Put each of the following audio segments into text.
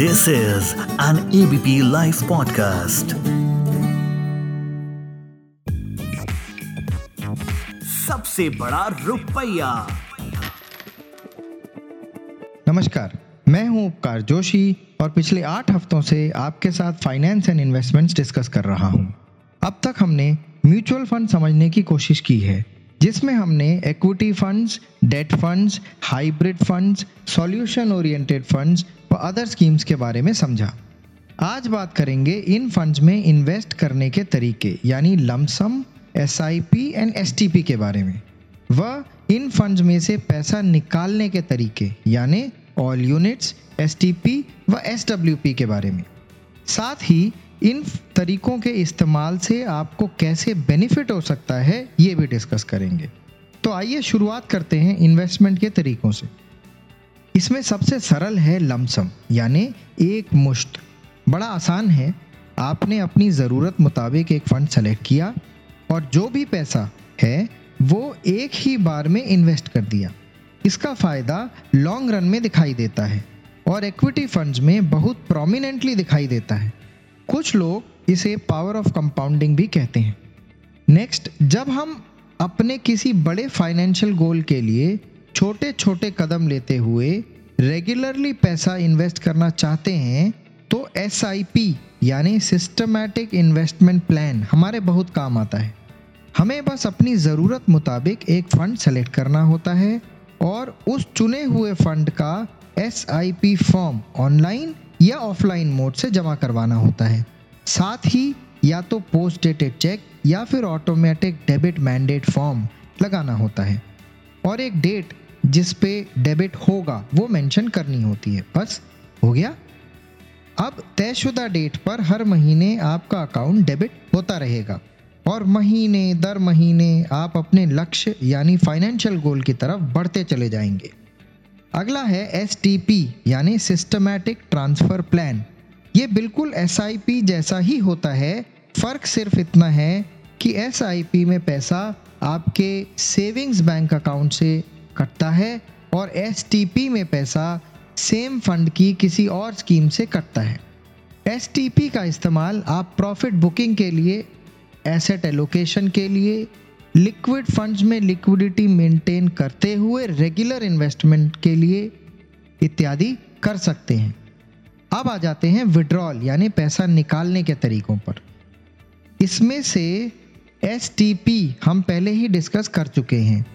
This is an ABP Life podcast. सबसे बड़ा रुपया नमस्कार मैं हूँ उपकार जोशी और पिछले आठ हफ्तों से आपके साथ फाइनेंस एंड इन्वेस्टमेंट्स डिस्कस कर रहा हूँ अब तक हमने म्यूचुअल फंड समझने की कोशिश की है जिसमें हमने equity funds debt funds hybrid funds solution oriented funds other schemes के बारे में समझा। आज बात करेंगे इन फंड्स में इन्वेस्ट करने के तरीके, यानी lump sum S I P and S T P के बारे में। व इन फंड्स में से पैसा निकालने के तरीके, यानी all units S T P व एस डब्ल्यू पी के बारे में। साथ ही इन तरीकों के इस्तेमाल से आपको कैसे बेनिफिट हो सकता है, ये भी डिस्कस करेंगे। तो आइए शुरुआत करते हैं इन्वेस्टमेंट के तरीकों से। इसमें सबसे सरल है लमसम, यानी एक मुश्त। बड़ा आसान है। आपने अपनी ज़रूरत मुताबिक एक फ़ंड सेलेक्ट किया और जो भी पैसा है, वो एक ही बार में इन्वेस्ट कर दिया। इसका फ़ायदा लॉन्ग रन में दिखाई देता है और इक्विटी फंड्स में बहुत प्रोमिनेंटली दिखाई देता है। कुछ लोग इसे पावर ऑफ़ कंपाउंडिंग भी कहते हैं। नेक्स्ट जब हम अपने किसी बड़े फाइनेंशियल गोल के लिए छोटे छोटे कदम लेते हुए रेगुलरली पैसा इन्वेस्ट करना चाहते हैं तो एसआईपी यानी सिस्टमैटिक इन्वेस्टमेंट प्लान हमारे बहुत काम आता है। हमें बस अपनी ज़रूरत मुताबिक एक फ़ंड सेलेक्ट करना होता है और उस चुने हुए फंड का एसआईपी फॉर्म ऑनलाइन या ऑफलाइन मोड से जमा करवाना होता है। साथ ही या तो पोस्ट डेटेड चेक या फिर ऑटोमेटिक डेबिट मैंडेट फॉर्म लगाना होता है। और एक डेट जिस पे डेबिट होगा, वो मेंशन करनी होती है। बस, हो गया? अब तयशुदा डेट पर हर महीने आपका अकाउंट डेबिट होता रहेगा। और महीने, दर महीने आप अपने लक्ष्य, यानी फाइनेंशियल गोल की तरफ़ बढ़ते चले जाएँगे। अगला है एसटीपी यानी सिस्टमैटिक ट्रांसफ़र प्लान ये बिल्कुल एसआईपी जैसा ही होता है। फ़र्क सिर्फ़ इतना है कि एसआईपी में पैसा आपके सेविंग्स बैंक अकाउंट से कटता है और एसटीपी में पैसा सेम फंड की किसी और स्कीम से कटता है। एसटीपी का इस्तेमाल आप प्रॉफिट बुकिंग के लिए, एसेट एलोकेशन के लिए, लिक्विड फंड्स में लिक्विडिटी मेंटेन करते हुए रेगुलर इन्वेस्टमेंट के लिए इत्यादि कर सकते हैं। अब आ जाते हैं विड्रॉल यानी पैसा निकालने के तरीकों पर। इसमें से STP हम पहले ही डिस्कस कर चुके हैं।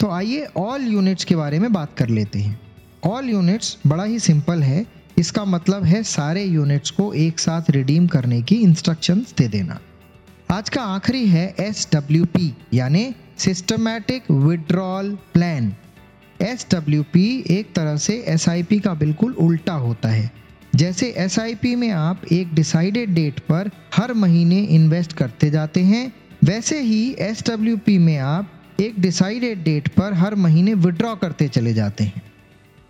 तो आइए ऑल यूनिट्स के बारे में बात कर लेते हैं। ऑल यूनिट्स बड़ा ही सिंपल है। इसका मतलब है सारे यूनिट्स को एक साथ रिडीम करने की इंस्ट्रक्शंस दे देना। आज का आखिरी है एस डब्ल्यू पी यानी systematic withdrawal plan S W P एक तरह से एस आई पी का बिल्कुल उल्टा होता है। जैसे पी में आप एक डिसाइडेड डेट पर हर महीने इन्वेस्ट करते जाते हैं वैसे ही एस डब्ल्यू पी में आप एक डिसाइडेड डेट पर हर महीने विड्रॉ करते चले जाते हैं।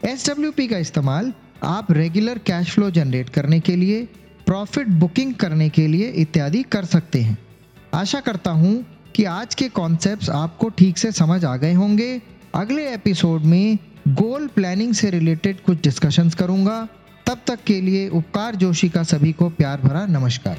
एस डब्ल्यू पी का इस्तेमाल आप रेगुलर कैश फ्लो जनरेट करने के लिए प्रॉफिट बुकिंग करने के लिए इत्यादि कर सकते हैं। आशा करता हूँ कि आज के कॉन्सेप्ट्स आपको ठीक से समझ आ गए होंगे। अगले एपिसोड में गोल प्लानिंग से रिलेटेड कुछ डिस्कशंस करूँगा। तब तक के लिए उपकार जोशी का सभी को प्यार भरा नमस्कार।